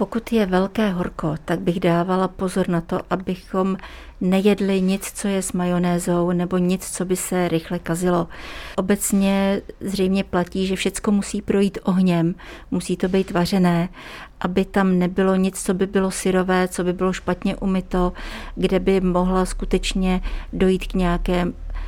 Pokud je velké horko, tak bych dávala pozor na to, abychom nejedli nic, co je s majonézou, nebo nic, co by se rychle kazilo. Obecně zřejmě platí, že všecko musí projít ohněm, musí to být vařené, aby tam nebylo nic, co by bylo syrové, co by bylo špatně umyto, kde by mohla skutečně dojít k nějaké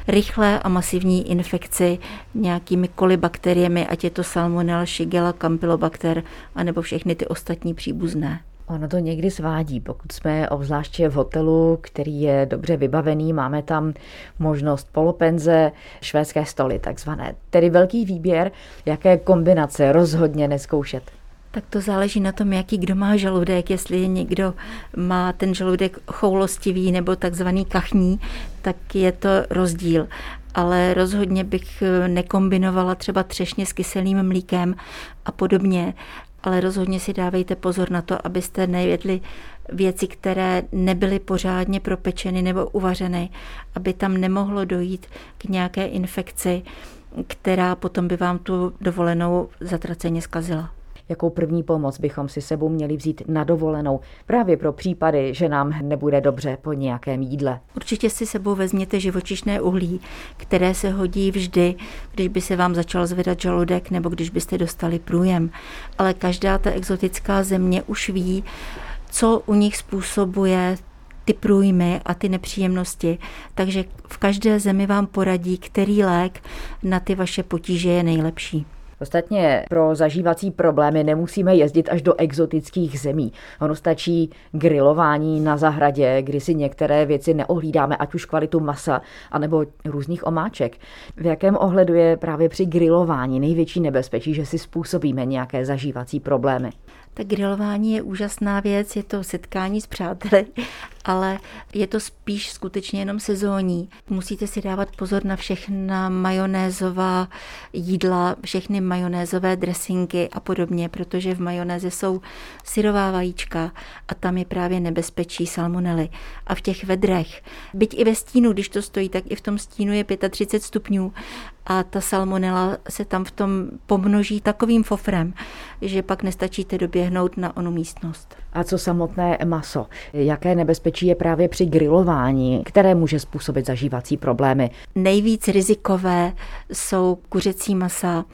rychlé a masivní infekci nějakými kolibakteriemi, ať je to salmonella, shigella, campylobacter, anebo všechny ty ostatní příbuzné. Ono to někdy svádí, pokud jsme obzvláště v hotelu, který je dobře vybavený, máme tam možnost polopenze, švédské stoly takzvané. Tedy velký výběr, jaké kombinace rozhodně neskoušet. Tak to záleží na tom, jaký kdo má žaludek. Jestli někdo má ten žaludek choulostivý nebo takzvaný kachní, tak je to rozdíl. Ale rozhodně bych nekombinovala třeba třešně s kyselým mlíkem a podobně. Ale rozhodně si dávejte pozor na to, abyste nejedli věci, které nebyly pořádně propečeny nebo uvařeny, aby tam nemohlo dojít k nějaké infekci, která potom by vám tu dovolenou zatraceně zkazila jakou první pomoc bychom si sebou měli vzít na dovolenou právě pro případy, že nám nebude dobře po nějakém jídle. Určitě si sebou vezměte živočišné uhlí, které se hodí vždy, když by se vám začal zvedat žaludek nebo když byste dostali průjem. Ale každá ta exotická země už ví, co u nich způsobuje ty průjmy a ty nepříjemnosti. Takže v každé zemi vám poradí, který lék na ty vaše potíže je nejlepší. Ostatně pro zažívací problémy nemusíme jezdit až do exotických zemí. Ono stačí grilování na zahradě, kdy si některé věci neohlídáme, ať už kvalitu masa, anebo různých omáček. V jakém ohledu je právě při grilování největší nebezpečí, že si způsobíme nějaké zažívací problémy? Tak grilování je úžasná věc, je to setkání s přáteli, ale je to spíš skutečně jenom sezónní. Musíte si dávat pozor na všechna majonézová jídla, všechny majonézové dressingy a podobně, protože v majonéze jsou syrová vajíčka a tam je právě nebezpečí salmonely. A v těch vedrech, byť i ve stínu, když to stojí, tak i v tom stínu je 35 stupňů a ta salmonela se tam v tom pomnoží takovým fofrem, že pak nestačíte doběhnout na onu místnost. A co samotné maso? Jaké nebezpečí je právě při grilování, které může způsobit zažívací problémy? Nejvíc rizikové jsou kuřecí masa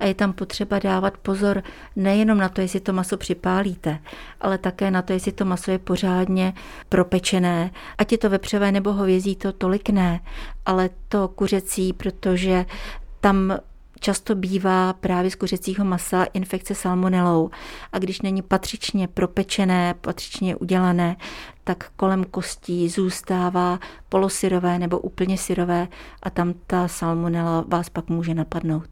a je tam potřeba dávat pozor nejenom na to, jestli to maso připálíte, ale také na to, jestli to maso je pořádně propečené. Ať je to vepřové nebo hovězí, to tolik ne, ale to kuřecí, protože tam často bývá právě z kuřecího masa infekce salmonelou a když není patřičně propečené, patřičně udělané, tak kolem kostí zůstává polosyrové nebo úplně syrové a tam ta salmonela vás pak může napadnout.